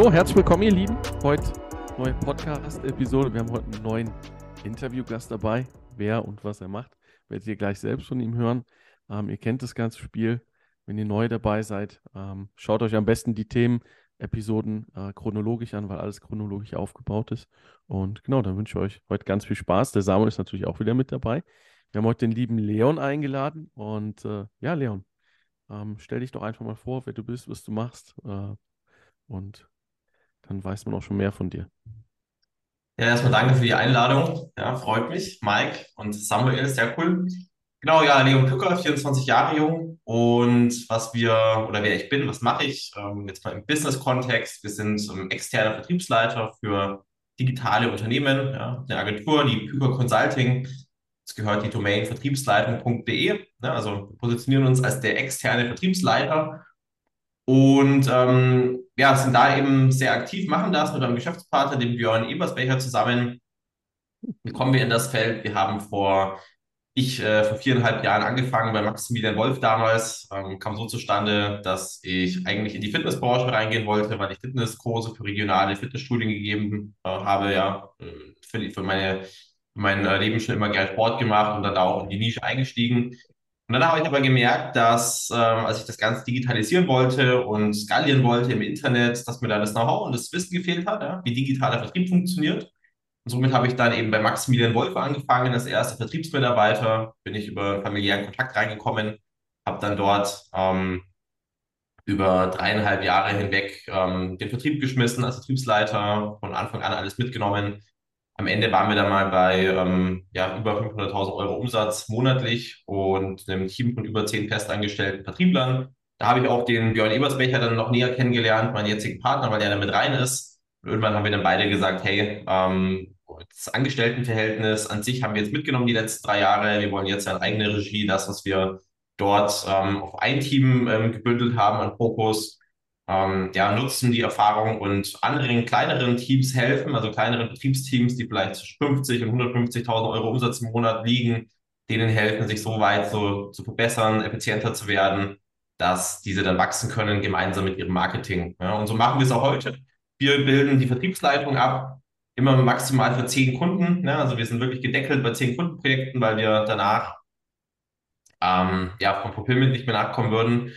So, herzlich willkommen, ihr Lieben. Heute neue Podcast-Episode. Wir haben heute einen neuen Interviewgast dabei. Wer und was er macht, werdet ihr gleich selbst von ihm hören. Ähm, ihr kennt das ganze Spiel. Wenn ihr neu dabei seid, ähm, schaut euch am besten die Themen-Episoden äh, chronologisch an, weil alles chronologisch aufgebaut ist. Und genau, dann wünsche ich euch heute ganz viel Spaß. Der Samuel ist natürlich auch wieder mit dabei. Wir haben heute den lieben Leon eingeladen. Und äh, ja, Leon, ähm, stell dich doch einfach mal vor, wer du bist, was du machst. Äh, und dann weiß man auch schon mehr von dir. Ja, erstmal danke für die Einladung. Ja, freut mich. Mike und Samuel, sehr cool. Genau, ja, Leon Pücker, 24 Jahre jung. Und was wir, oder wer ich bin, was mache ich? Ähm, jetzt mal im Business-Kontext. Wir sind ähm, externer Vertriebsleiter für digitale Unternehmen, ja, eine Agentur, die Pücker Consulting. Es gehört die Domain vertriebsleitung.de. Ne, also wir positionieren uns als der externe Vertriebsleiter und ähm, ja, sind da eben sehr aktiv, machen das mit einem Geschäftspartner, dem Björn Ebersbecher, zusammen. Wie kommen wir in das Feld? Wir haben vor, ich äh, vor viereinhalb Jahren angefangen bei Maximilian Wolf damals. Ähm, kam so zustande, dass ich eigentlich in die Fitnessbranche reingehen wollte, weil ich Fitnesskurse für regionale Fitnessstudien gegeben äh, habe, ja, äh, für, für meine mein äh, Leben schon immer gerne Sport gemacht und dann da auch in die Nische eingestiegen. Und dann habe ich aber gemerkt, dass, ähm, als ich das Ganze digitalisieren wollte und skalieren wollte im Internet, dass mir da das Know-how und das Wissen gefehlt hat, ja, wie digitaler Vertrieb funktioniert. Und somit habe ich dann eben bei Maximilian Wolfe angefangen, als erster Vertriebsmitarbeiter, bin ich über familiären Kontakt reingekommen, habe dann dort ähm, über dreieinhalb Jahre hinweg ähm, den Vertrieb geschmissen als Vertriebsleiter, von Anfang an alles mitgenommen, am Ende waren wir dann mal bei ähm, ja, über 500.000 Euro Umsatz monatlich und einem Team von über zehn festangestellten Vertrieblern. Da habe ich auch den Björn Ebersbecher dann noch näher kennengelernt, meinen jetzigen Partner, weil der da mit rein ist. Und irgendwann haben wir dann beide gesagt, hey, ähm, das Angestelltenverhältnis an sich haben wir jetzt mitgenommen die letzten drei Jahre. Wir wollen jetzt eine eigene Regie, das, was wir dort ähm, auf ein Team ähm, gebündelt haben an Fokus, ähm, ja, nutzen die Erfahrung und anderen kleineren Teams helfen, also kleineren Betriebsteams, die vielleicht zwischen 50 und 150.000 Euro Umsatz im Monat liegen, denen helfen, sich so weit so, zu verbessern, effizienter zu werden, dass diese dann wachsen können gemeinsam mit ihrem Marketing. Ja, und so machen wir es auch heute. Wir bilden die Vertriebsleitung ab, immer maximal für zehn Kunden. Ne? Also wir sind wirklich gedeckelt bei zehn Kundenprojekten, weil wir danach ähm, ja, vom Fulfillment nicht mehr nachkommen würden.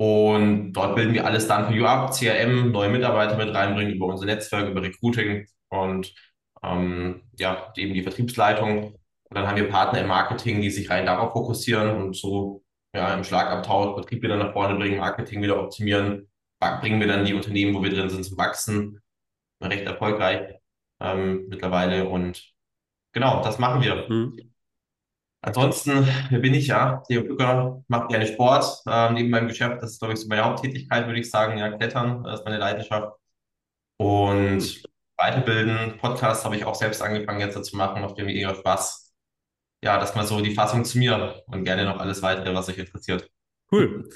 Und dort bilden wir alles dann für you ab, CRM, neue Mitarbeiter mit reinbringen über unser Netzwerk, über Recruiting und ähm, ja, eben die Vertriebsleitung. Und dann haben wir Partner im Marketing, die sich rein darauf fokussieren und so ja, im Schlagabtausch Betrieb wieder nach vorne bringen, Marketing wieder optimieren, bringen wir dann die Unternehmen, wo wir drin sind, zum Wachsen. Recht erfolgreich ähm, mittlerweile und genau, das machen wir. Mhm. Ansonsten, bin ich ja? Theo Bücker, mache gerne Sport äh, neben meinem Geschäft. Das ist, glaube ich, so meine Haupttätigkeit, würde ich sagen. Ja, Klettern das ist meine Leidenschaft. Und weiterbilden, Podcast habe ich auch selbst angefangen jetzt zu machen, macht mir mega Spaß. Ja, das mal so die Fassung zu mir und gerne noch alles weitere, was euch interessiert. Cool.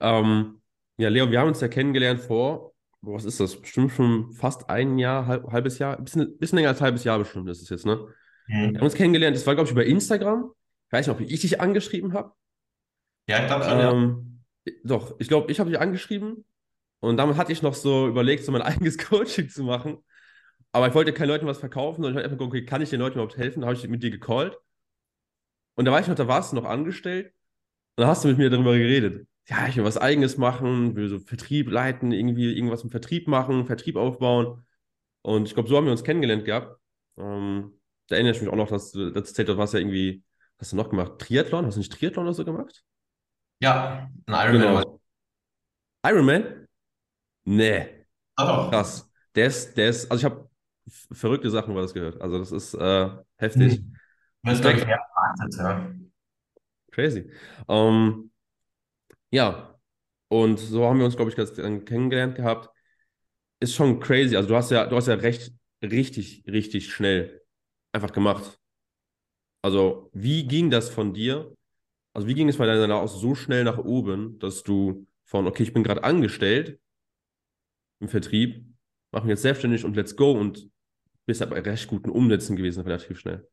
Ähm, ja, Leo, wir haben uns ja kennengelernt vor, was ist das? Bestimmt schon fast ein Jahr, halb, halbes Jahr, bisschen, bisschen länger als halbes Jahr bestimmt ist es jetzt, ne? Mhm. Wir haben uns kennengelernt, das war, glaube ich, über Instagram. Ich weiß nicht, ob ich dich angeschrieben habe. Ja, ich glaube schon, ähm, ja. Doch, ich glaube, ich habe dich angeschrieben und damit hatte ich noch so überlegt, so mein eigenes Coaching zu machen. Aber ich wollte keinen Leuten was verkaufen, sondern ich wollte einfach gucken, okay, kann ich den Leuten überhaupt helfen? Da habe ich mit dir gecallt. Und da war ich noch, da warst du noch angestellt. Und da hast du mit mir darüber geredet. Ja, ich will was Eigenes machen, will so Vertrieb leiten, irgendwie irgendwas im Vertrieb machen, Vertrieb aufbauen. Und ich glaube, so haben wir uns kennengelernt gehabt. Ähm, da erinnere ich mich auch noch, dass du das erzählt hast, warst ja irgendwie hast du noch gemacht? Triathlon? Hast du nicht Triathlon oder so gemacht? Ja, ein Ironman. Genau. Ironman? Nee. Oh. Krass. Der ist, der ist, also ich habe verrückte Sachen über das gehört. Also das ist äh, heftig. Hm. Respekt, ja. ja. Crazy. Um, ähm, ja, und so haben wir uns, glaube ich, ganz kennengelernt gehabt. Ist schon crazy. Also du hast ja, du hast ja recht, richtig, richtig schnell einfach gemacht. Also, wie ging das von dir? Also, wie ging es bei deiner aus so schnell nach oben, dass du von, okay, ich bin gerade angestellt im Vertrieb, mache mich jetzt selbstständig und let's go und bist bei recht guten Umsätzen gewesen, relativ schnell.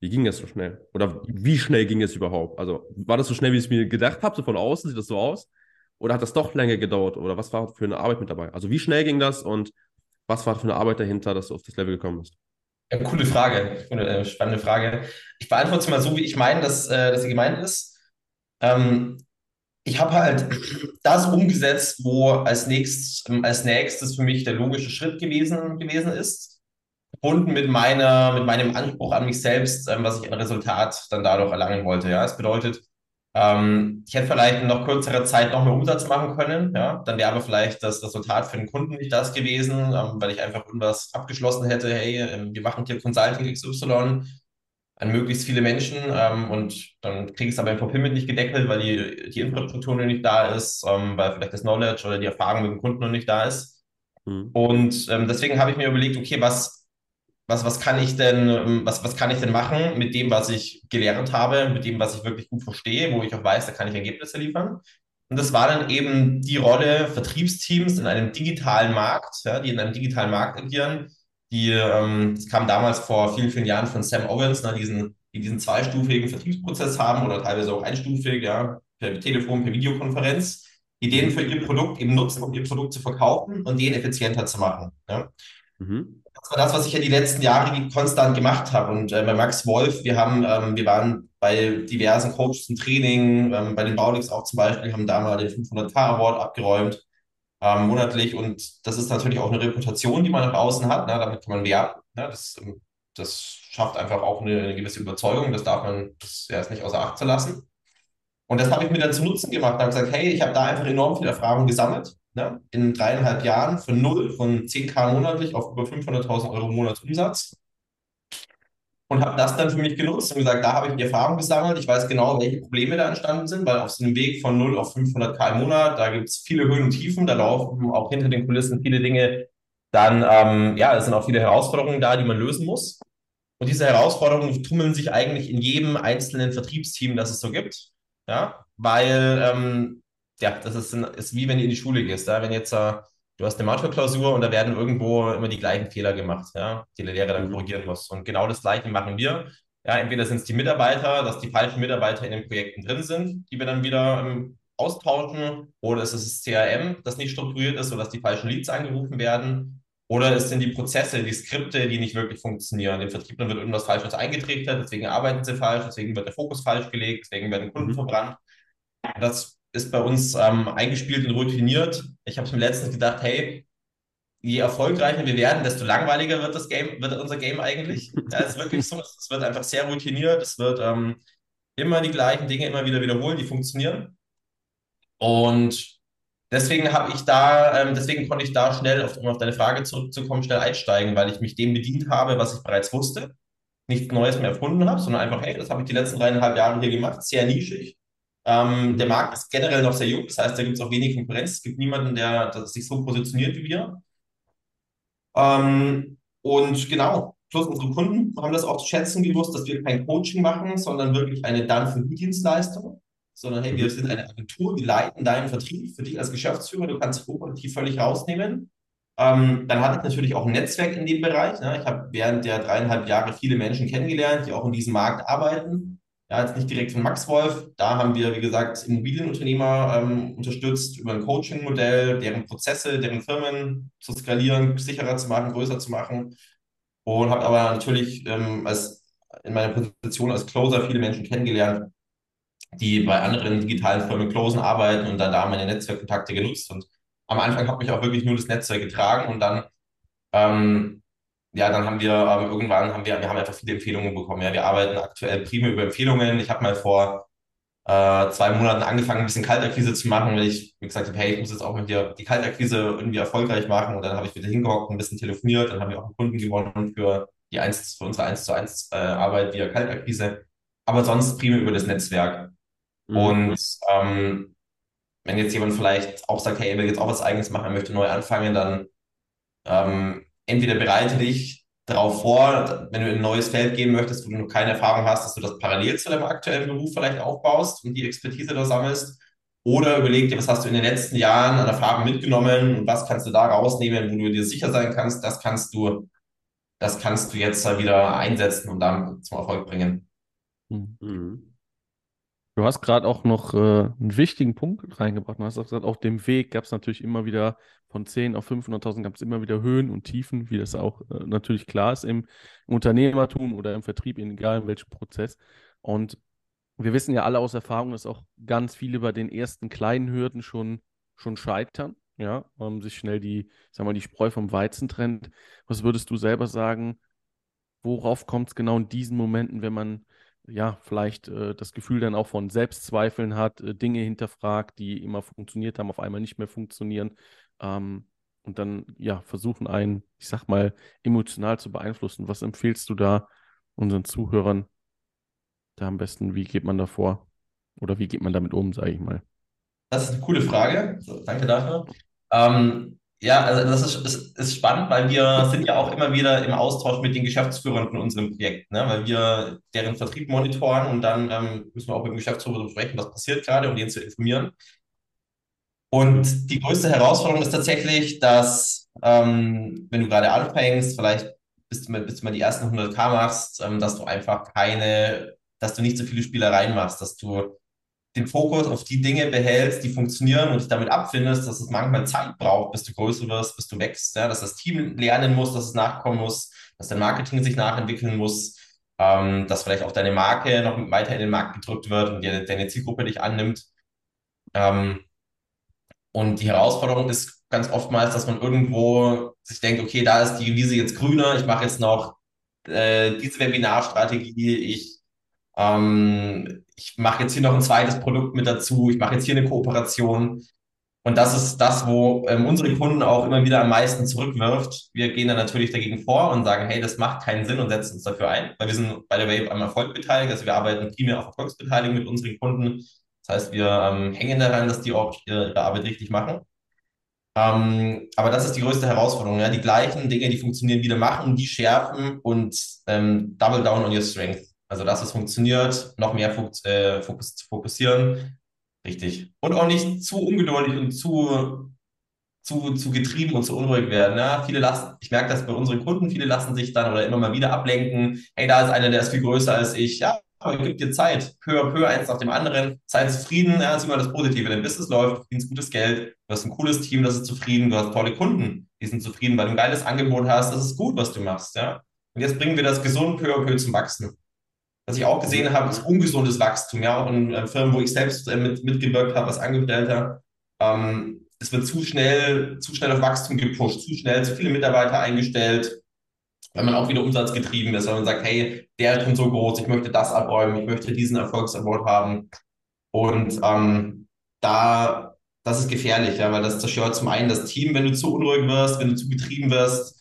Wie ging das so schnell? Oder wie schnell ging es überhaupt? Also, war das so schnell, wie ich es mir gedacht habe? So von außen sieht das so aus? Oder hat das doch länger gedauert? Oder was war für eine Arbeit mit dabei? Also wie schnell ging das und was war für eine Arbeit dahinter, dass du auf das Level gekommen bist? Ja, coole Frage, äh, spannende Frage. Ich beantworte sie mal so, wie ich meine, dass, äh, dass sie gemeint ist. Ähm, ich habe halt das umgesetzt, wo als nächstes, als nächstes für mich der logische Schritt gewesen, gewesen ist. Verbunden mit meiner, mit meinem Anspruch an mich selbst, ähm, was ich ein Resultat dann dadurch erlangen wollte. Ja, es bedeutet, ähm, ich hätte vielleicht in noch kürzerer Zeit noch mehr Umsatz machen können. Ja, dann wäre aber vielleicht das Resultat für den Kunden nicht das gewesen, ähm, weil ich einfach irgendwas abgeschlossen hätte. Hey, ähm, wir machen hier Consulting XY an möglichst viele Menschen ähm, und dann kriege ich es aber im Fulfillment nicht gedeckelt, weil die, die Infrastruktur noch nicht da ist, ähm, weil vielleicht das Knowledge oder die Erfahrung mit dem Kunden noch nicht da ist. Mhm. Und ähm, deswegen habe ich mir überlegt, okay, was, was, was kann ich denn, ähm, was, was kann ich denn machen mit dem, was ich gelernt habe, mit dem, was ich wirklich gut verstehe, wo ich auch weiß, da kann ich Ergebnisse liefern. Und das war dann eben die Rolle Vertriebsteams in einem digitalen Markt, ja, die in einem digitalen Markt agieren, die, ähm, das kam damals vor vielen, vielen Jahren von Sam Owens, ne, diesen, die diesen zweistufigen Vertriebsprozess haben oder teilweise auch einstufig, ja, per Telefon, per Videokonferenz, die den für ihr Produkt eben nutzen, um ihr Produkt zu verkaufen und den effizienter zu machen. Ja. Mhm. Das war das, was ich ja die letzten Jahre konstant gemacht habe. Und äh, bei Max Wolf, wir haben, ähm, wir waren bei diversen Coaches im Training, ähm, bei den Baulix auch zum Beispiel, haben da mal den 500k Award abgeräumt ähm, monatlich. Und das ist natürlich auch eine Reputation, die man nach außen hat. Ne? Damit kann man werben. Ne? Das, ähm, das schafft einfach auch eine, eine, gewisse Überzeugung. Das darf man das erst nicht außer Acht zu lassen. Und das habe ich mir dann zu Nutzen gemacht. Da habe gesagt, hey, ich habe da einfach enorm viel Erfahrung gesammelt. Ne? In dreieinhalb Jahren von null, von 10k monatlich auf über 500.000 Euro Monatsumsatz und habe das dann für mich genutzt und gesagt, da habe ich die Erfahrung gesammelt. Ich weiß genau, welche Probleme da entstanden sind, weil auf so einem Weg von 0 auf 500k im Monat, da gibt es viele Höhen und Tiefen, da laufen auch hinter den Kulissen viele Dinge. Dann, ähm, ja, es sind auch viele Herausforderungen da, die man lösen muss. Und diese Herausforderungen tummeln sich eigentlich in jedem einzelnen Vertriebsteam, das es so gibt. Ja, weil, ähm, ja, das ist, ist wie wenn du in die Schule gehst. Ja? Wenn jetzt äh, du hast eine Mathe-Klausur und da werden irgendwo immer die gleichen Fehler gemacht, ja, die der Lehrer dann mhm. korrigieren muss. Und genau das Gleiche machen wir. Ja, entweder sind es die Mitarbeiter, dass die falschen Mitarbeiter in den Projekten drin sind, die wir dann wieder ähm, austauschen, oder ist es das CRM, das nicht strukturiert ist, sodass die falschen Leads angerufen werden, oder es sind die Prozesse, die Skripte, die nicht wirklich funktionieren. Dem Vertrieblern wird irgendwas Falsches eingetrichtert, deswegen arbeiten sie falsch, deswegen wird der Fokus falsch gelegt, deswegen werden Kunden mhm. verbrannt. Das ist bei uns ähm, eingespielt und routiniert. Ich habe mir letztens gedacht, hey, je erfolgreicher wir werden, desto langweiliger wird das Game, wird unser Game eigentlich. Ja, es ist wirklich so, es wird einfach sehr routiniert, es wird ähm, immer die gleichen Dinge immer wieder wiederholen, die funktionieren. Und deswegen habe ich da, ähm, deswegen konnte ich da schnell, auf, um auf deine Frage zurückzukommen, schnell einsteigen, weil ich mich dem bedient habe, was ich bereits wusste, nichts Neues mehr erfunden habe, sondern einfach, hey, das habe ich die letzten dreieinhalb Jahre hier gemacht, sehr nischig. Ähm, der Markt ist generell noch sehr jung, das heißt, da gibt es auch wenig Konkurrenz. Es gibt niemanden, der, der sich so positioniert wie wir. Ähm, und genau, plus unsere Kunden haben das auch zu schätzen gewusst, dass wir kein Coaching machen, sondern wirklich eine Done-for-You-Dienstleistung. Sondern hey, wir sind eine Agentur, wir leiten deinen Vertrieb für dich als Geschäftsführer, du kannst dich operativ völlig rausnehmen. Ähm, dann hatte ich natürlich auch ein Netzwerk in dem Bereich. Ne? Ich habe während der dreieinhalb Jahre viele Menschen kennengelernt, die auch in diesem Markt arbeiten ja, jetzt nicht direkt von Max Wolf. Da haben wir, wie gesagt, Immobilienunternehmer ähm, unterstützt über ein Coaching-Modell, deren Prozesse, deren Firmen zu skalieren, sicherer zu machen, größer zu machen. Und habe aber natürlich ähm, als, in meiner Position als Closer viele Menschen kennengelernt, die bei anderen digitalen Firmen closen arbeiten und dann da meine Netzwerkkontakte genutzt. Und am Anfang hat mich auch wirklich nur das Netzwerk getragen und dann ähm, ja, dann haben wir ähm, irgendwann haben wir, wir haben einfach viele Empfehlungen bekommen. Ja, wir arbeiten aktuell primär über Empfehlungen. Ich habe mal vor äh, zwei Monaten angefangen, ein bisschen Kaltakquise zu machen, weil ich wie gesagt habe, hey, ich muss jetzt auch mit dir die Kaltakquise irgendwie erfolgreich machen. Und dann habe ich wieder hingehockt, ein bisschen telefoniert, dann haben wir auch einen Kunden gewonnen für die 1, für unsere 1 zu 1 äh, Arbeit via Kaltakquise. Aber sonst primär über das Netzwerk. Mhm. Und ähm, wenn jetzt jemand vielleicht auch sagt, hey, er will jetzt auch was Eigenes machen, er möchte neu anfangen, dann ähm, entweder bereite dich darauf vor, wenn du in ein neues Feld gehen möchtest, wo du noch keine Erfahrung hast, dass du das parallel zu deinem aktuellen Beruf vielleicht aufbaust und die Expertise da sammelst. Oder überleg dir, was hast du in den letzten Jahren an Erfahrung mitgenommen und was kannst du da rausnehmen, wo du dir sicher sein kannst, das kannst du, das kannst du jetzt wieder einsetzen und dann zum Erfolg bringen. Mhm. Du hast gerade auch noch äh, einen wichtigen Punkt reingebracht. Du hast auch gesagt, auf dem Weg gab es natürlich immer wieder von 10 auf 500.000 gab es immer wieder Höhen und Tiefen, wie das auch äh, natürlich klar ist im Unternehmertum oder im Vertrieb, egal in welchem Prozess. Und wir wissen ja alle aus Erfahrung, dass auch ganz viele bei den ersten kleinen Hürden schon, schon scheitern, ja, um sich schnell die, sag mal, die Spreu vom Weizen trennt. Was würdest du selber sagen, worauf kommt es genau in diesen Momenten, wenn man ja, vielleicht äh, das Gefühl dann auch von Selbstzweifeln hat, äh, Dinge hinterfragt, die immer funktioniert haben, auf einmal nicht mehr funktionieren ähm, und dann ja versuchen einen, ich sag mal, emotional zu beeinflussen. Was empfiehlst du da unseren Zuhörern da am besten? Wie geht man da vor? Oder wie geht man damit um, sage ich mal? Das ist eine coole Frage. Danke dafür. Ähm, ja, also das ist, ist, ist spannend, weil wir sind ja auch immer wieder im Austausch mit den Geschäftsführern von unserem Projekt, ne? weil wir deren Vertrieb monitoren und dann ähm, müssen wir auch mit dem Geschäftsführer sprechen, was passiert gerade, um den zu informieren. Und die größte Herausforderung ist tatsächlich, dass ähm, wenn du gerade anfängst, vielleicht bis du, mal, bis du mal die ersten 100k machst, ähm, dass du einfach keine, dass du nicht so viele Spielereien machst, dass du den Fokus auf die Dinge behältst, die funktionieren und dich damit abfindest, dass es manchmal Zeit braucht, bis du größer wirst, bis du wächst, ja? dass das Team lernen muss, dass es nachkommen muss, dass dein Marketing sich nachentwickeln muss, ähm, dass vielleicht auch deine Marke noch weiter in den Markt gedrückt wird und die, deine Zielgruppe dich annimmt. Ähm, und die Herausforderung ist ganz oftmals, dass man irgendwo sich denkt, okay, da ist die Wiese jetzt grüner, ich mache jetzt noch äh, diese Webinarstrategie, ich ähm, ich mache jetzt hier noch ein zweites Produkt mit dazu, ich mache jetzt hier eine Kooperation. Und das ist das, wo ähm, unsere Kunden auch immer wieder am meisten zurückwirft. Wir gehen dann natürlich dagegen vor und sagen, hey, das macht keinen Sinn und setzen uns dafür ein, weil wir sind bei der Wave am Erfolg beteiligt. Also wir arbeiten primär auf Erfolgsbeteiligung mit unseren Kunden. Das heißt, wir ähm, hängen daran, dass die auch ihre Arbeit richtig machen. Ähm, aber das ist die größte Herausforderung. Ja? Die gleichen Dinge, die funktionieren, wieder machen, die schärfen und ähm, double down on your strength. Also, dass es funktioniert, noch mehr Fokus, äh, Fokus zu fokussieren. Richtig. Und auch nicht zu ungeduldig und zu, zu, zu getrieben und zu unruhig werden. Ja? Viele lassen, ich merke das bei unseren Kunden, viele lassen sich dann oder immer mal wieder ablenken. Hey, da ist einer, der ist viel größer als ich. Ja, aber gib dir Zeit. Peu à eins nach dem anderen. Sei zufrieden. Ja, das ist immer das Positive. Dein Business läuft, du verdienst gutes Geld, du hast ein cooles Team, das ist zufrieden, du hast tolle Kunden, die sind zufrieden, weil du ein geiles Angebot hast. Das ist gut, was du machst. Ja? Und jetzt bringen wir das gesund peu à peu zum Wachsen. Was ich auch gesehen habe, ist ungesundes Wachstum. Ja, auch in äh, Firmen, wo ich selbst äh, mit, mitgewirkt habe als Angestellter. Ähm, es wird zu schnell, zu schnell auf Wachstum gepusht, zu schnell, zu viele Mitarbeiter eingestellt, weil man auch wieder umsatzgetrieben ist, weil man sagt, hey, der ist schon so groß, ich möchte das abräumen, ich möchte diesen Erfolgsaward haben. Und ähm, da, das ist gefährlich, ja, weil das zerstört zum einen das Team, wenn du zu unruhig wirst, wenn du zu getrieben wirst.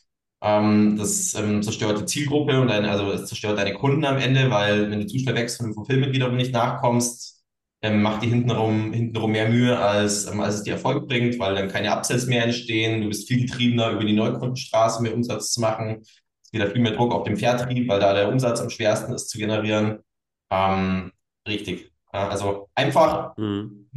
Ähm, das ähm, zerstört die Zielgruppe und deine, also es zerstört deine Kunden am Ende, weil wenn du zu schnell wächst und dem Fulfillment wiederum nicht nachkommst, ähm, macht die hintenrum, hintenrum mehr Mühe, als, ähm, als es dir Erfolg bringt, weil dann keine Upsells mehr entstehen. Du bist viel getriebener, über die Neukundenstraße mehr Umsatz zu machen. Es ist wieder viel mehr Druck auf dem Vertrieb, weil da der Umsatz am schwersten ist zu generieren. Ähm, richtig. Ja, also einfach mhm.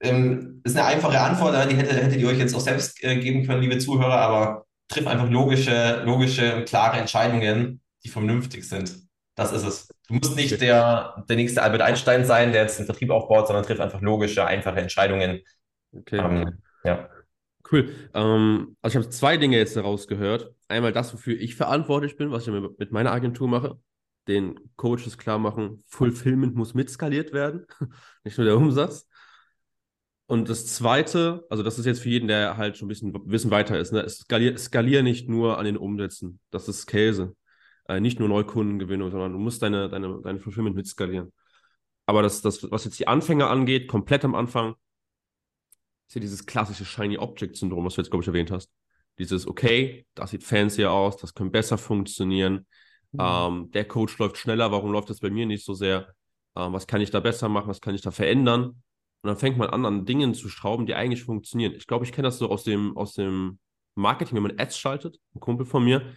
ähm, ist eine einfache Antwort, die hätte, hättet ihr euch jetzt auch selbst äh, geben können, liebe Zuhörer, aber triff einfach logische, logische und klare Entscheidungen, die vernünftig sind. Das ist es. Du musst nicht der, der nächste Albert Einstein sein, der jetzt den Vertrieb aufbaut, sondern triff einfach logische, einfache Entscheidungen. Okay. Ähm, ja. Cool. Ähm, also ich habe zwei Dinge jetzt daraus gehört. Einmal das, wofür ich verantwortlich bin, was ich mit meiner Agentur mache. Den Coaches klar machen, Fulfillment muss mitskaliert werden, nicht nur der Umsatz. Und das Zweite, also das ist jetzt für jeden, der halt schon ein bisschen Wissen weiter ist, ne? skalier, skalier nicht nur an den Umsätzen. Das ist Käse. Äh, nicht nur Neukundengewinnung, sondern du musst deine, deine, deine Fulfillment mitskalieren. Aber das, das, was jetzt die Anfänger angeht, komplett am Anfang, ist ja dieses klassische Shiny Object Syndrom, was du jetzt, glaube ich, erwähnt hast. Dieses, okay, das sieht fancier aus, das könnte besser funktionieren. Mhm. Ähm, der Coach läuft schneller, warum läuft das bei mir nicht so sehr? Ähm, was kann ich da besser machen? Was kann ich da verändern? Und dann fängt man an, an Dingen zu schrauben, die eigentlich funktionieren. Ich glaube, ich kenne das so aus dem, aus dem Marketing, wenn man Ads schaltet. Ein Kumpel von mir,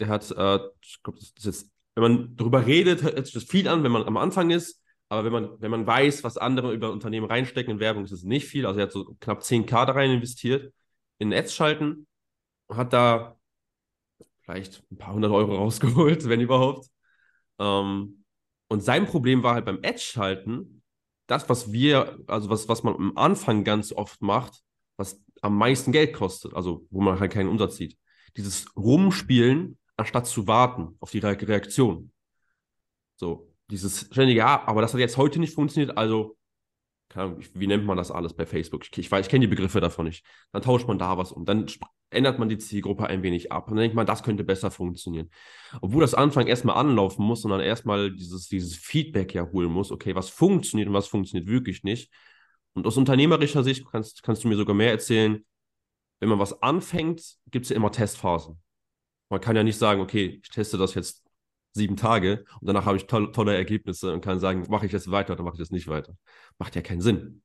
der hat, äh, ich glaube, das ist wenn man darüber redet, hört sich das viel an, wenn man am Anfang ist. Aber wenn man, wenn man weiß, was andere über Unternehmen reinstecken in Werbung, ist es nicht viel. Also er hat so knapp 10k da rein investiert in Ads schalten, hat da vielleicht ein paar hundert Euro rausgeholt, wenn überhaupt. Ähm, und sein Problem war halt beim Ads schalten, das, was wir, also was, was man am Anfang ganz oft macht, was am meisten Geld kostet, also wo man halt keinen Umsatz sieht. Dieses Rumspielen, anstatt zu warten auf die Reaktion. So, dieses ständige, ja, aber das hat jetzt heute nicht funktioniert, also, Ahnung, wie nennt man das alles bei Facebook? Ich, ich, ich kenne die Begriffe davon nicht. Dann tauscht man da was um, dann ändert man die Zielgruppe ein wenig ab und dann denkt man, das könnte besser funktionieren. Obwohl das Anfang erstmal anlaufen muss und dann erstmal dieses, dieses Feedback ja holen muss, okay, was funktioniert und was funktioniert wirklich nicht. Und aus unternehmerischer Sicht kannst, kannst du mir sogar mehr erzählen, wenn man was anfängt, gibt es ja immer Testphasen. Man kann ja nicht sagen, okay, ich teste das jetzt sieben Tage und danach habe ich tolle, tolle Ergebnisse und kann sagen, mache ich das weiter oder mache ich das nicht weiter. Macht ja keinen Sinn.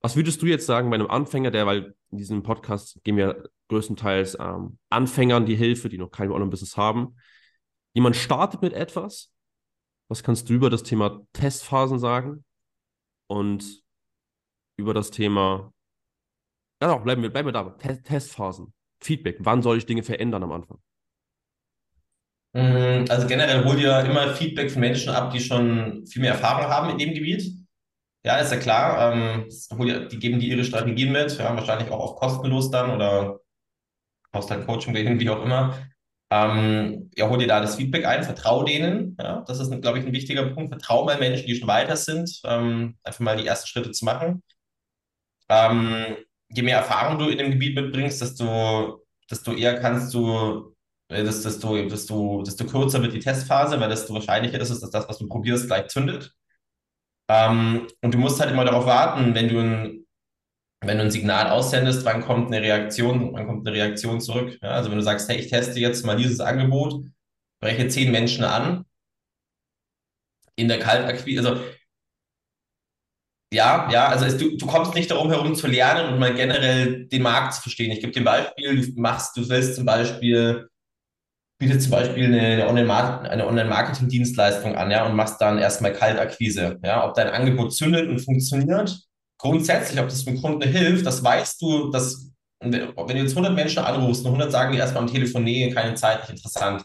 Was würdest du jetzt sagen bei einem Anfänger, der, weil in diesem Podcast geben wir größtenteils ähm, Anfängern die Hilfe, die noch kein Online-Business haben. Jemand startet mit etwas. Was kannst du über das Thema Testphasen sagen? Und über das Thema, ja doch, bleiben wir, bleiben wir da, Testphasen, Feedback. Wann soll ich Dinge verändern am Anfang? Mm, also generell hol dir immer Feedback von Menschen ab, die schon viel mehr Erfahrung haben in dem Gebiet. Ja, ist ja klar. Ähm, die geben dir ihre Strategien mit, ja, wahrscheinlich auch auf kostenlos dann oder aus deinem Coaching, wie auch immer. Ähm, ja, hol dir da das Feedback ein, vertrau denen. Ja, das ist, glaube ich, ein wichtiger Punkt. Vertrau mal Menschen, die schon weiter sind, ähm, einfach mal die ersten Schritte zu machen. Ähm, je mehr Erfahrung du in dem Gebiet mitbringst, desto, desto eher kannst du, äh, desto, desto, desto kürzer wird die Testphase, weil desto wahrscheinlicher ist es, dass das, was du probierst, gleich zündet. Ähm, und du musst halt immer darauf warten, wenn du ein, wenn du ein Signal aussendest, wann kommt eine Reaktion, wann kommt eine Reaktion zurück. Ja, also wenn du sagst, hey, ich teste jetzt mal dieses Angebot, breche zehn Menschen an in der Kaltakquise, also ja, ja, also es, du, du kommst nicht darum herum zu lernen und mal generell den Markt zu verstehen. Ich gebe dir ein Beispiel, du machst, du willst zum Beispiel, bietest zum Beispiel eine, Online-Marketing-Dienstleistung an, ja, und machst dann erstmal Kaltakquise, ja, ob dein Angebot zündet und funktioniert. Grundsätzlich, ob das dem Kunden hilft, das weißt du, dass, wenn du jetzt 100 Menschen anrufst und 100 sagen dir erstmal am Telefon, nee, keine Zeit, nicht interessant.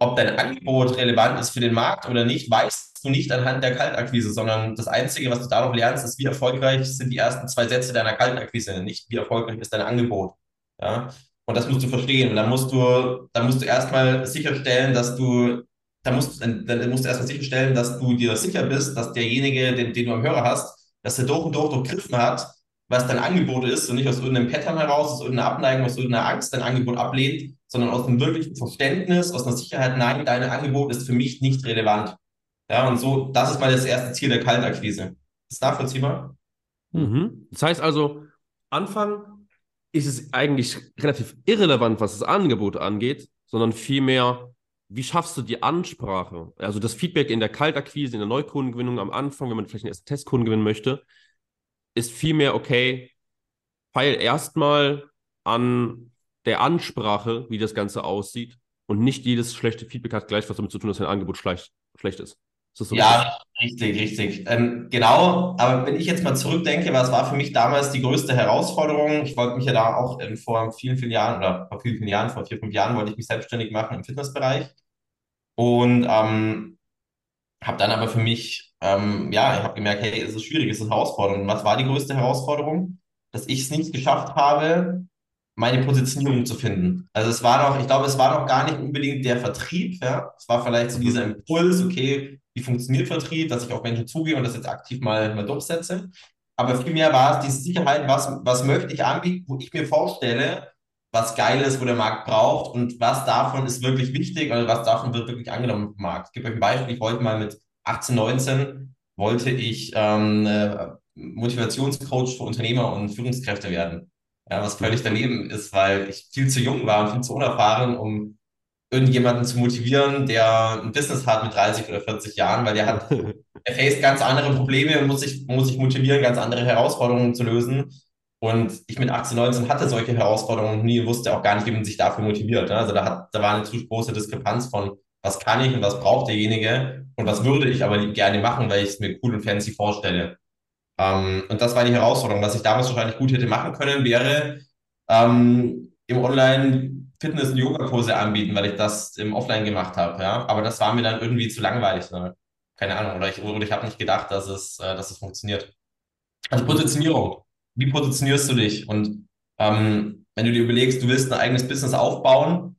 Ob dein Angebot relevant ist für den Markt oder nicht, weißt du nicht anhand der Kaltakquise, sondern das Einzige, was du darauf lernst, ist, wie erfolgreich sind die ersten zwei Sätze deiner Kaltakquise, nicht wie erfolgreich ist dein Angebot. Ja? Und das musst du verstehen. Und dann musst du, dann musst du erstmal sicherstellen, dass du, dann musst, dann musst du erstmal sicherstellen, dass du dir sicher bist, dass derjenige, den, den du am Hörer hast, dass er durch und durch durchgriffen hat, was dein Angebot ist und nicht aus irgendeinem Pattern heraus, aus irgendeiner Abneigung, aus irgendeiner Angst dein Angebot ablehnt, sondern aus einem wirklichen Verständnis, aus einer Sicherheit, nein, dein Angebot ist für mich nicht relevant. Ja, und so, das ist mal das erste Ziel der Kaltakquise. Ist nachvollziehbar? Mhm. Das heißt also, Anfang ist es eigentlich relativ irrelevant, was das Angebot angeht, sondern vielmehr, wie schaffst du die Ansprache? Also das Feedback in der Kaltakquise, in der Neukundengewinnung am Anfang, wenn man vielleicht einen ersten Testkunden gewinnen möchte, ist vielmehr, okay, feil erstmal an der Ansprache, wie das Ganze aussieht und nicht jedes schlechte Feedback hat gleich was damit zu tun, dass dein Angebot schlecht, schlecht ist. Ist so ja, richtig, richtig. Ähm, genau, aber wenn ich jetzt mal zurückdenke, was war für mich damals die größte Herausforderung? Ich wollte mich ja da auch ähm, vor vielen, vielen Jahren oder vor vielen, vielen Jahren, vor vier, fünf Jahren wollte ich mich selbstständig machen im Fitnessbereich und ähm, habe dann aber für mich, ähm, ja, ich habe gemerkt, hey, es ist schwierig, es ist eine Herausforderung. Und was war die größte Herausforderung? Dass ich es nicht geschafft habe, meine Positionierung zu finden. Also es war noch, ich glaube, es war noch gar nicht unbedingt der Vertrieb, ja. Es war vielleicht so dieser Impuls, okay, wie funktioniert Vertrieb, dass ich auf Menschen zugehe und das jetzt aktiv mal, mal durchsetze. Aber vielmehr war es diese Sicherheit, was, was möchte ich anbieten, wo ich mir vorstelle, was geil ist, wo der Markt braucht und was davon ist wirklich wichtig oder was davon wird wirklich angenommen im Markt. Ich gebe euch ein Beispiel, ich wollte mal mit 18, 19, wollte ich ähm, äh, Motivationscoach für Unternehmer und Führungskräfte werden. Ja, was völlig daneben ist, weil ich viel zu jung war und viel zu unerfahren, um irgendjemanden zu motivieren, der ein Business hat mit 30 oder 40 Jahren, weil der hat, er faced ganz andere Probleme und muss sich, muss sich motivieren, ganz andere Herausforderungen zu lösen. Und ich mit 18, 19 hatte solche Herausforderungen nie, wusste auch gar nicht, wie man sich dafür motiviert. Also da, hat, da war eine zu große Diskrepanz von, was kann ich und was braucht derjenige und was würde ich aber gerne machen, weil ich es mir cool und fancy vorstelle. Ähm, und das war die Herausforderung. Was ich damals wahrscheinlich gut hätte machen können, wäre ähm, im Online Fitness- und Yoga-Kurse anbieten, weil ich das im Offline gemacht habe. Ja? Aber das war mir dann irgendwie zu langweilig. Ne? keine Ahnung, oder ich, oder ich habe nicht gedacht, dass es, äh, dass es funktioniert. Also Positionierung. Wie positionierst du dich? Und ähm, wenn du dir überlegst, du willst ein eigenes Business aufbauen,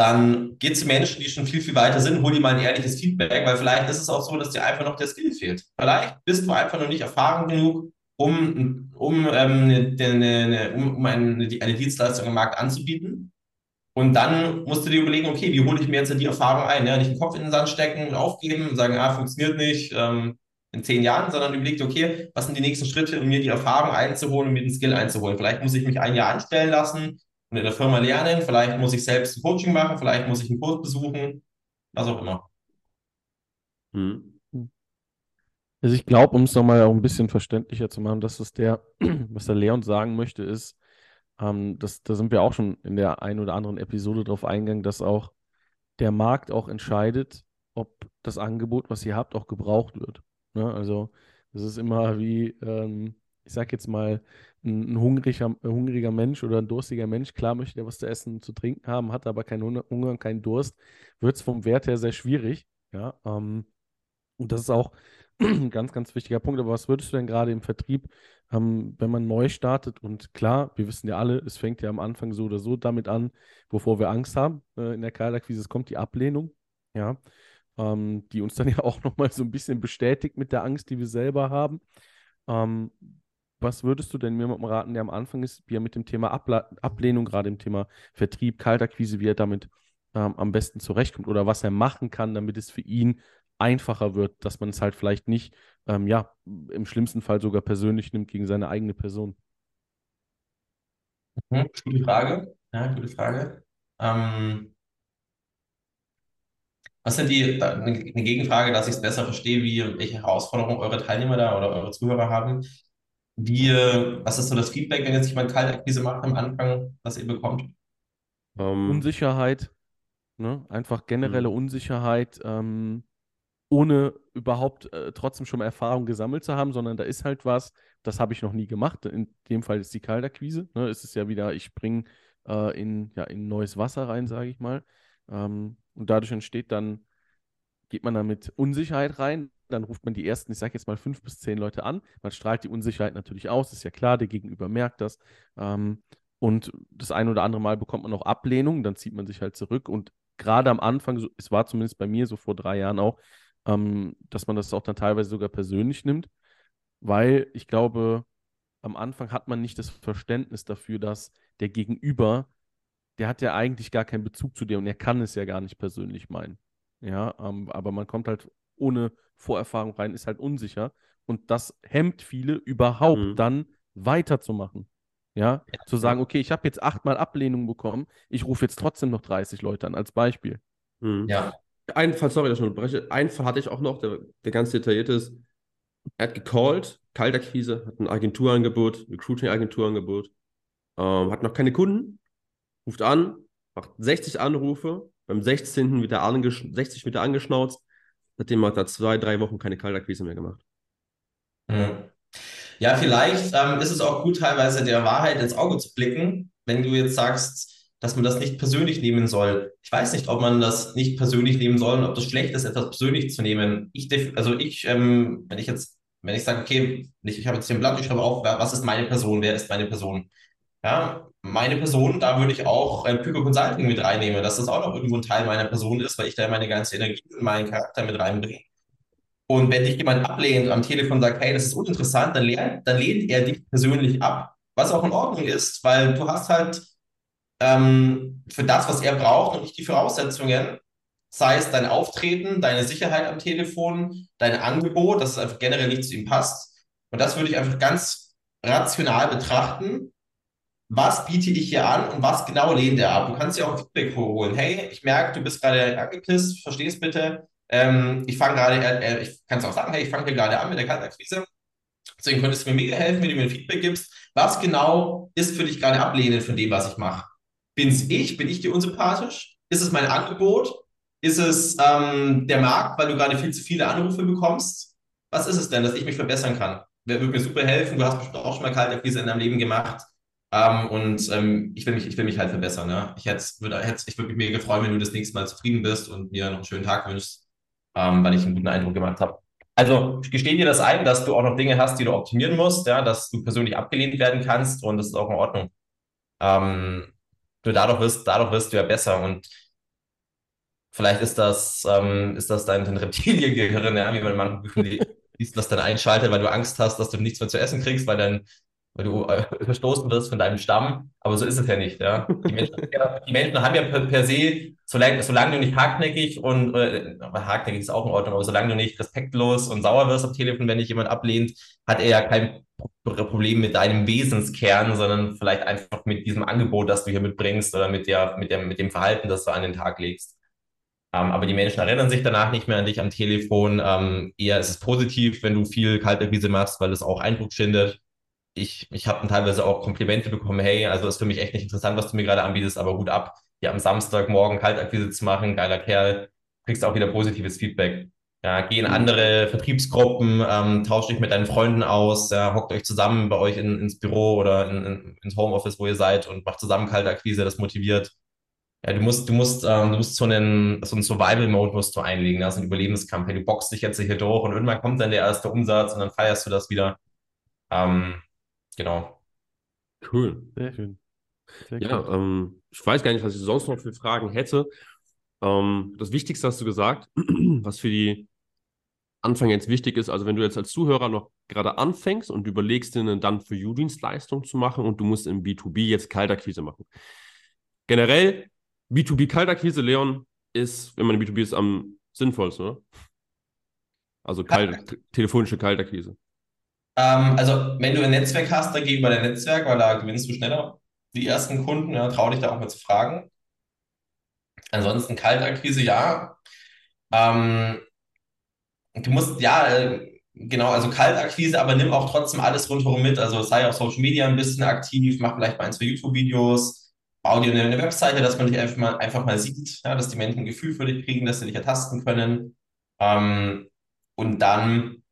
dann geh zu Menschen, die schon viel, viel weiter sind, hol dir mal ein ehrliches Feedback, weil vielleicht ist es auch so, dass dir einfach noch der Skill fehlt. Vielleicht bist du einfach noch nicht erfahren genug, um, um, ähm, eine, eine, um eine, eine Dienstleistung im Markt anzubieten. Und dann musst du dir überlegen, okay, wie hole ich mir jetzt die Erfahrung ein? Ja, nicht den Kopf in den Sand stecken und aufgeben und sagen, ah, funktioniert nicht ähm, in zehn Jahren, sondern überlegt, okay, was sind die nächsten Schritte, um mir die Erfahrung einzuholen und mir den Skill einzuholen? Vielleicht muss ich mich ein Jahr anstellen lassen in der Firma lernen, vielleicht muss ich selbst ein Coaching machen, vielleicht muss ich einen Kurs besuchen, was auch immer. Hm. Also ich glaube, um es nochmal auch ein bisschen verständlicher zu machen, dass es der, was der Leon sagen möchte, ist, ähm, das, da sind wir auch schon in der einen oder anderen Episode drauf eingegangen, dass auch der Markt auch entscheidet, ob das Angebot, was ihr habt, auch gebraucht wird. Ne? Also das ist immer wie, ähm, ich sag jetzt mal, ein, ein hungriger, ein hungriger Mensch oder ein durstiger Mensch, klar möchte er was zu essen und zu trinken haben, hat aber keinen Hunger und keinen Durst, wird es vom Wert her sehr schwierig. Ja, ähm, und das ist auch ein ganz, ganz wichtiger Punkt. Aber was würdest du denn gerade im Vertrieb, ähm, wenn man neu startet? Und klar, wir wissen ja alle, es fängt ja am Anfang so oder so damit an, wovor wir Angst haben äh, in der Kaltakquise. Es kommt die Ablehnung, ja, ähm, die uns dann ja auch nochmal so ein bisschen bestätigt mit der Angst, die wir selber haben. Ähm, was würdest du denn mir mit dem raten, der am Anfang ist, wie er mit dem Thema Abla Ablehnung, gerade im Thema Vertrieb, Kaltakquise, wie er damit ähm, am besten zurechtkommt oder was er machen kann, damit es für ihn einfacher wird, dass man es halt vielleicht nicht, ähm, ja, im schlimmsten Fall sogar persönlich nimmt gegen seine eigene Person? Mhm, gute Frage. Ja, gute Frage. Ähm, was sind die, eine Gegenfrage, dass ich es besser verstehe, wie, welche Herausforderungen eure Teilnehmer da oder eure Zuhörer haben? Wie, was ist so das Feedback, wenn jetzt jemand Kaltakquise macht am Anfang, was ihr bekommt? Ähm, Unsicherheit, ne? einfach generelle mhm. Unsicherheit. Ähm, ohne überhaupt äh, trotzdem schon mal Erfahrung gesammelt zu haben, sondern da ist halt was, das habe ich noch nie gemacht. In dem Fall ist die Kaltakquise. Ne? Es ist ja wieder, ich springe äh, in, ja, in neues Wasser rein, sage ich mal. Ähm, und dadurch entsteht dann, geht man dann mit Unsicherheit rein. Dann ruft man die ersten, ich sage jetzt mal fünf bis zehn Leute an. Man strahlt die Unsicherheit natürlich aus, ist ja klar, der Gegenüber merkt das. Ähm, und das ein oder andere Mal bekommt man auch Ablehnung, dann zieht man sich halt zurück. Und gerade am Anfang, so, es war zumindest bei mir so vor drei Jahren auch, ähm, dass man das auch dann teilweise sogar persönlich nimmt, weil ich glaube, am Anfang hat man nicht das Verständnis dafür, dass der Gegenüber, der hat ja eigentlich gar keinen Bezug zu dir und er kann es ja gar nicht persönlich meinen. Ja, ähm, aber man kommt halt ohne Vorerfahrung rein, ist halt unsicher und das hemmt viele überhaupt mhm. dann weiterzumachen. Ja, ja, zu sagen, okay, ich habe jetzt achtmal Ablehnung bekommen, ich rufe jetzt trotzdem noch 30 Leute an, als Beispiel. Mhm. Ja, ein Fall, sorry, dass ich unterbreche. Ein Fall hatte ich auch noch, der, der ganz detailliert ist. Er hat gecallt, Kaltakquise, hat ein Agenturangebot, Recruiting-Agenturangebot, ähm, hat noch keine Kunden, ruft an, macht 60 Anrufe, beim 16. wird er 60 wird er angeschnauzt, seitdem hat er zwei, drei Wochen keine Kaltakquise mehr gemacht. Mhm. Ja, vielleicht ähm, ist es auch gut, teilweise der Wahrheit ins Auge zu blicken, wenn du jetzt sagst, dass man das nicht persönlich nehmen soll. Ich weiß nicht, ob man das nicht persönlich nehmen soll und ob das schlecht ist, etwas persönlich zu nehmen. Ich, also ich, ähm, wenn ich jetzt, wenn ich sage, okay, ich, ich habe jetzt hier ein Blatt, ich schreibe auf, was ist meine Person, wer ist meine Person? Ja, meine Person, da würde ich auch äh, Pyco Consulting mit reinnehmen, dass das auch noch irgendwo ein Teil meiner Person ist, weil ich da meine ganze Energie und meinen Charakter mit reinbringe. Und wenn dich jemand ablehnt am Telefon sagt, hey, das ist uninteressant, dann lehnt, dann lehnt er dich persönlich ab. Was auch in Ordnung ist, weil du hast halt ähm, für das, was er braucht und nicht die Voraussetzungen, sei es dein Auftreten, deine Sicherheit am Telefon, dein Angebot, dass es einfach generell nicht zu ihm passt. Und das würde ich einfach ganz rational betrachten. Was biete ich hier an und was genau lehnt er ab? Du kannst dir auch Feedback holen. Hey, ich merke, du bist gerade angepisst, verstehst bitte. Ähm, ich fange gerade, äh, äh, ich kann es auch sagen, hey, ich fange hier gerade an mit der Kaltakquise. Deswegen könntest du mir mega helfen, wenn du mir ein Feedback gibst. Was genau ist für dich gerade ablehnend von dem, was ich mache? Bin es ich? Bin ich dir unsympathisch? Ist es mein Angebot? Ist es ähm, der Markt, weil du gerade viel zu viele Anrufe bekommst? Was ist es denn, dass ich mich verbessern kann? Wer würde mir super helfen? Du hast bestimmt auch schon mal Kaltakquise in deinem Leben gemacht. Ähm, und ähm, ich, will mich, ich will mich halt verbessern. Ne? Ich, hätte, würd, hätte, ich würde mich mega freuen, wenn du das nächste Mal zufrieden bist und mir noch einen schönen Tag wünschst. ähm, weil ich einen guten Eindruck gemacht habe. Also ich gestehe dir das ein, dass du auch noch Dinge hast, die du optimieren musst, ja, dass du persönlich abgelehnt werden kannst und das ist auch in Ordnung. Ähm, du dadurch wirst, dadurch wirst du ja besser und vielleicht ist das, ähm, ist das dein, dein Reptiliengehirn, ja, wie man liest, das dann einschaltet, weil du Angst hast, dass du nichts mehr zu essen kriegst, weil dein weil du äh, verstoßen wirst von deinem Stamm. Aber so ist es ja nicht. Ja? Die, Menschen, ja, die Menschen haben ja per, per se, solange, solange, du nicht hartnäckig und äh, hartnäckig ist auch in Ordnung, aber solange du nicht respektlos und sauer wirst am Telefon, wenn dich jemand ablehnt, hat er ja kein Problem mit deinem Wesenskern, sondern vielleicht einfach mit diesem Angebot, das du hier mitbringst oder mit, der, mit, der, mit dem Verhalten, das du an den Tag legst. Ähm, aber die Menschen erinnern sich danach nicht mehr an dich am Telefon. Ähm, eher ist es positiv, wenn du viel Kaltakquise machst, weil es auch Eindruck schindet ich, ich habe teilweise auch Komplimente bekommen, hey, also ist für mich echt nicht interessant, was du mir gerade anbietest, aber Hut ab, hier am Samstagmorgen Kaltakquise zu machen, geiler Kerl, kriegst auch wieder positives Feedback. Ja, geh in mhm. andere Vertriebsgruppen, ähm, tauscht dich mit deinen Freunden aus, ja, hockt euch zusammen bei euch in, ins Büro oder in, in, ins Homeoffice, wo ihr seid und macht zusammen Kaltakquise, das motiviert. Ja, du musst, du musst, ähm, du musst so einen, so einen Survival-Mode musst du einlegen, also ein Überlebenskampf. Hey, du boxst dich jetzt hier durch und irgendwann kommt dann der erste Umsatz und dann feierst du das wieder. Ähm, Genau. Cool. Sehr schön. Sehr ja, cool. ähm, ich weiß gar nicht, was ich sonst noch für Fragen hätte. Ähm, das Wichtigste hast du gesagt, was für die Anfang jetzt wichtig ist, also wenn du jetzt als Zuhörer noch gerade anfängst und überlegst dir dann für You-Dienstleistung zu machen und du musst im B2B jetzt Kaltakquise machen. Generell, B2B Kaltakquise, Leon, ist, wenn man im B2B ist, am sinnvollsten, oder? Also kalt, telefonische Kaltakquise. Ähm, also, wenn du ein Netzwerk hast, dann geh über dein Netzwerk, weil da gewinnst du schneller die ersten Kunden. Ja, trau dich da auch mal zu fragen. Ansonsten Kaltakquise, ja. Ähm, du musst, ja, äh, genau, also Kaltakquise, aber nimm auch trotzdem alles rundherum mit. Also sei auf Social Media ein bisschen aktiv, mach vielleicht mal ein, zwei YouTube-Videos, bau dir eine, Webseite, dass man dich einfach mal, einfach mal sieht, ja, dass die Menschen ein Gefühl für dich kriegen, dass sie dich ertasten können. Ähm, und dann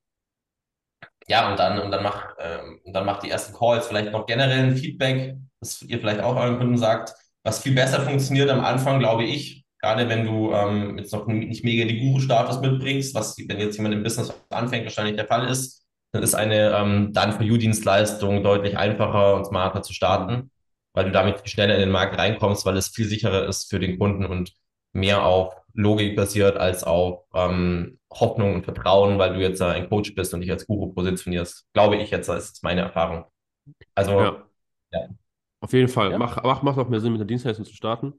ja, und dann, und dann mach, ähm, dann macht die ersten Calls. Vielleicht noch generell ein Feedback, das ihr vielleicht auch euren Kunden sagt, was viel besser funktioniert am Anfang, glaube ich, gerade wenn du ähm, jetzt noch nicht mega die Guru-Status mitbringst, was, wenn jetzt jemand im Business anfängt, wahrscheinlich der Fall ist, dann ist eine ähm, Done-for-You-Dienstleistung deutlich einfacher und smarter zu starten, weil du damit schneller in den Markt reinkommst, weil es viel sicherer ist für den Kunden und mehr auf Logik basiert als auf ähm, Hoffnung und Vertrauen, weil du jetzt ein Coach bist und dich als Guru positionierst. Glaube ich jetzt, das ist meine Erfahrung. Also, ja. ja. Auf jeden Fall. Ja. Mach, mach, macht auch mehr Sinn, mit der Dienstleistung zu starten.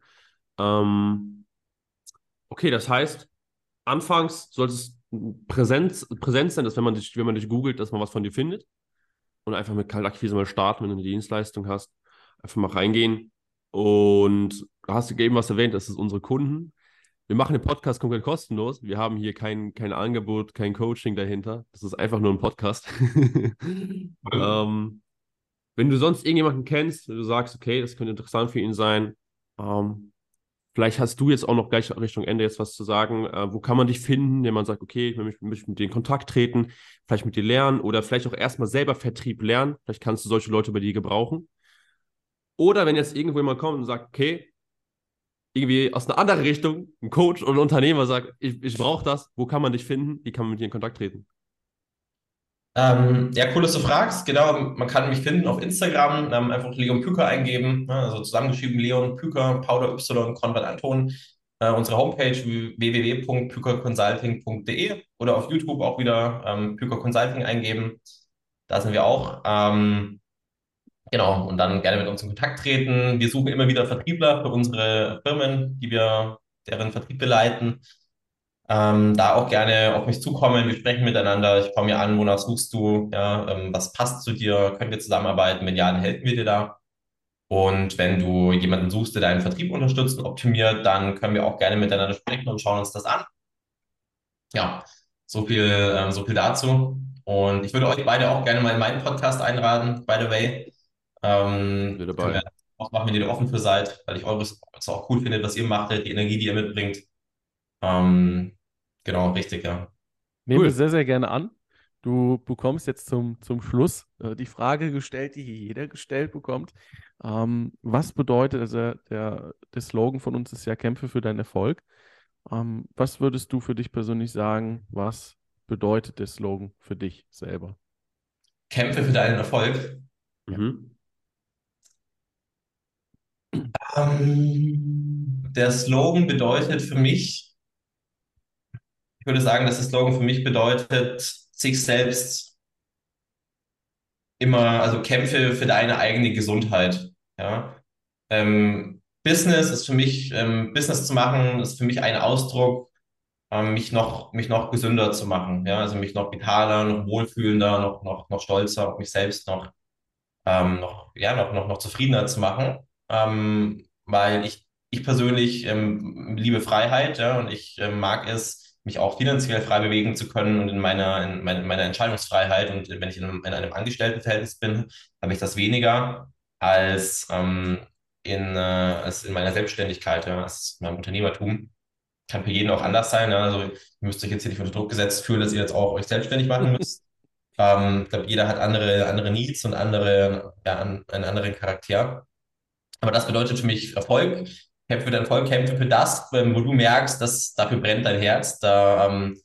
Ähm, okay, das heißt, anfangs sollte es Präsenz, Präsenz sein, dass wenn man dich, wenn man dich googelt, dass man was von dir findet. Und einfach mit Kaltakquise mal starten, wenn du eine Dienstleistung hast. Einfach mal reingehen. Und du hast eben was erwähnt, das ist unsere Kunden wir machen den Podcast komplett kostenlos. Wir haben hier kein, kein Angebot, kein Coaching dahinter. Das ist einfach nur ein Podcast. ähm, wenn du sonst irgendjemanden kennst, du sagst, okay, das könnte interessant für ihn sein, ähm, vielleicht hast du jetzt auch noch gleich Richtung Ende jetzt was zu sagen. Äh, wo kann man dich finden, wenn man sagt, okay, ich möchte mit dir in Kontakt treten, vielleicht mit dir lernen oder vielleicht auch erstmal selber Vertrieb lernen. Vielleicht kannst du solche Leute bei dir gebrauchen. Oder wenn jetzt irgendwo jemand kommt und sagt, okay, irgendwie aus einer anderen Richtung, ein Coach oder ein Unternehmer sagt, ich, ich brauche das, wo kann man dich finden? Wie kann man mit dir in Kontakt treten? Ähm, ja, cool, dass du fragst. Genau, man kann mich finden auf Instagram, ähm, einfach Leon Püker eingeben, ne, also zusammengeschrieben Leon Püker, Powder Y, Konrad Anton. Äh, unsere Homepage www.pükerconsulting.de oder auf YouTube auch wieder ähm, Püker Consulting eingeben. Da sind wir auch. Ähm, Genau, und dann gerne mit uns in Kontakt treten. Wir suchen immer wieder Vertriebler für unsere Firmen, die wir, deren Vertrieb wir leiten. Ähm, da auch gerne auf mich zukommen. Wir sprechen miteinander. Ich komme mir an, wonach suchst du? Ja, ähm, was passt zu dir? Können wir zusammenarbeiten? Wenn ja, dann helfen wir dir da. Und wenn du jemanden suchst, der deinen Vertrieb unterstützt und optimiert, dann können wir auch gerne miteinander sprechen und schauen uns das an. Ja, so viel, ähm, so viel dazu. Und ich würde euch beide auch gerne mal in meinen Podcast einladen, by the way. Ähm, Bin dabei. wir auch machen, wenn ihr da offen für seid, weil ich eures auch cool finde, was ihr macht, die Energie, die ihr mitbringt. Ähm, genau, richtig, ja. Nehmen cool. wir sehr, sehr gerne an. Du bekommst jetzt zum, zum Schluss äh, die Frage gestellt, die jeder gestellt bekommt. Ähm, was bedeutet, also der, der Slogan von uns ist ja Kämpfe für deinen Erfolg. Ähm, was würdest du für dich persönlich sagen, was bedeutet der Slogan für dich selber? Kämpfe für deinen Erfolg. Mhm. Ähm, der Slogan bedeutet für mich, ich würde sagen, dass der Slogan für mich bedeutet, sich selbst immer, also kämpfe für deine eigene Gesundheit. Ja? Ähm, Business ist für mich, ähm, Business zu machen, ist für mich ein Ausdruck, ähm, mich noch, mich noch gesünder zu machen. Ja? Also mich noch vitaler, noch wohlfühlender, noch, noch, noch stolzer auf mich selbst, noch, ähm, noch, ja, noch, noch, noch zufriedener zu machen. Ähm, weil ich, ich persönlich ähm, liebe Freiheit, ja, und ich ähm, mag es, mich auch finanziell frei bewegen zu können und in meiner, in meiner, in meiner Entscheidungsfreiheit. Und wenn ich in einem, in einem Angestelltenverhältnis bin, habe ich das weniger als, ähm, in, äh, als in meiner Selbstständigkeit, ja, als in meinem Unternehmertum. Kann für jeden auch anders sein. Ja. Also ihr müsst euch jetzt hier nicht unter Druck gesetzt fühlen, dass ihr jetzt auch euch selbstständig machen müsst. ähm, ich glaube, jeder hat andere, andere Needs und andere, ja, einen anderen Charakter. Aber das bedeutet für mich Erfolg. Kämpfe für deinen Erfolg, kämpfe für das, ähm, wo du merkst, dass dafür brennt dein Herz. Da, ähm,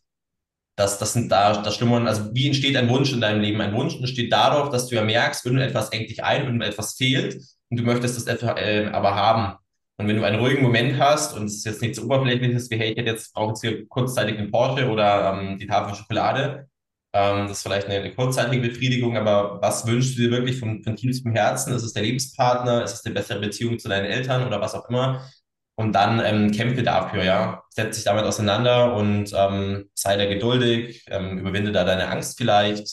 das, das sind da, das schlummern, also wie entsteht ein Wunsch in deinem Leben? Ein Wunsch entsteht dadurch, dass du ja merkst, irgendetwas engt dich ein, irgendetwas fehlt und du möchtest das äh, aber haben. Und wenn du einen ruhigen Moment hast und es ist jetzt nichts Oberflächliches, wie hey, ich hätte jetzt, brauche jetzt hier kurzzeitig einen Porsche oder ähm, die Tafel Schokolade, ähm, das ist vielleicht eine, eine, kurzzeitige Befriedigung, aber was wünschst du dir wirklich von, von tiefstem Herzen? Ist es der Lebenspartner? Ist es eine bessere Beziehung zu deinen Eltern oder was auch immer? Und dann ähm, kämpfe dafür, ja. Setz dich damit auseinander und ähm, sei da geduldig, ähm, überwinde da deine Angst vielleicht.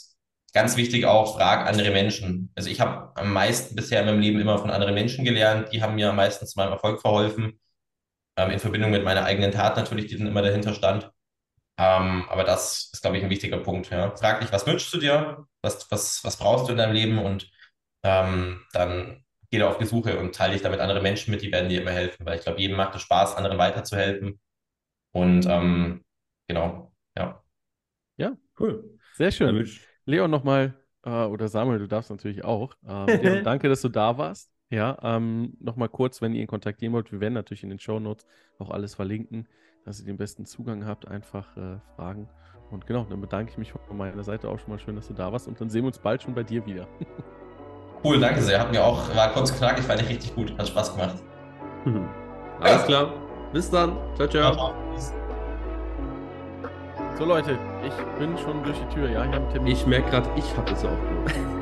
Ganz wichtig auch, frag andere Menschen. Also ich habe am meisten bisher in meinem Leben immer von anderen Menschen gelernt. Die haben mir am meisten zu meinem Erfolg verholfen. Ähm, in Verbindung mit meiner eigenen Tat natürlich, die dann immer dahinter stand. Ähm, aber das ist, glaube ich, ein wichtiger Punkt. Ja. Frag dich, was wünschst du dir? Was, was, was brauchst du in deinem Leben? Und ähm, dann geh da auf die Suche und teile dich damit andere Menschen mit, die werden dir immer helfen. Weil ich glaube, jedem macht es Spaß, anderen weiterzuhelfen. Und ähm, genau, ja. Ja, cool. Sehr schön. Leon nochmal, äh, oder Samuel, du darfst natürlich auch. Ähm, Leon, danke, dass du da warst. Ja, ähm, nochmal kurz, wenn ihr ihn kontaktieren wollt, wir werden natürlich in den Show Notes auch alles verlinken dass ihr den besten Zugang habt, einfach äh, fragen. Und genau, dann bedanke ich mich von meiner Seite auch schon mal schön, dass du da warst und dann sehen wir uns bald schon bei dir wieder. cool, danke sehr. Hat mir auch, war kurz knackig, fand ich richtig gut. Hat Spaß gemacht. Mhm. Alles ja. klar. Bis dann. Ciao, ciao. ciao. So Leute, ich bin schon durch die Tür, ja, ich habe Termin. Ich merke gerade, ich habe es auch.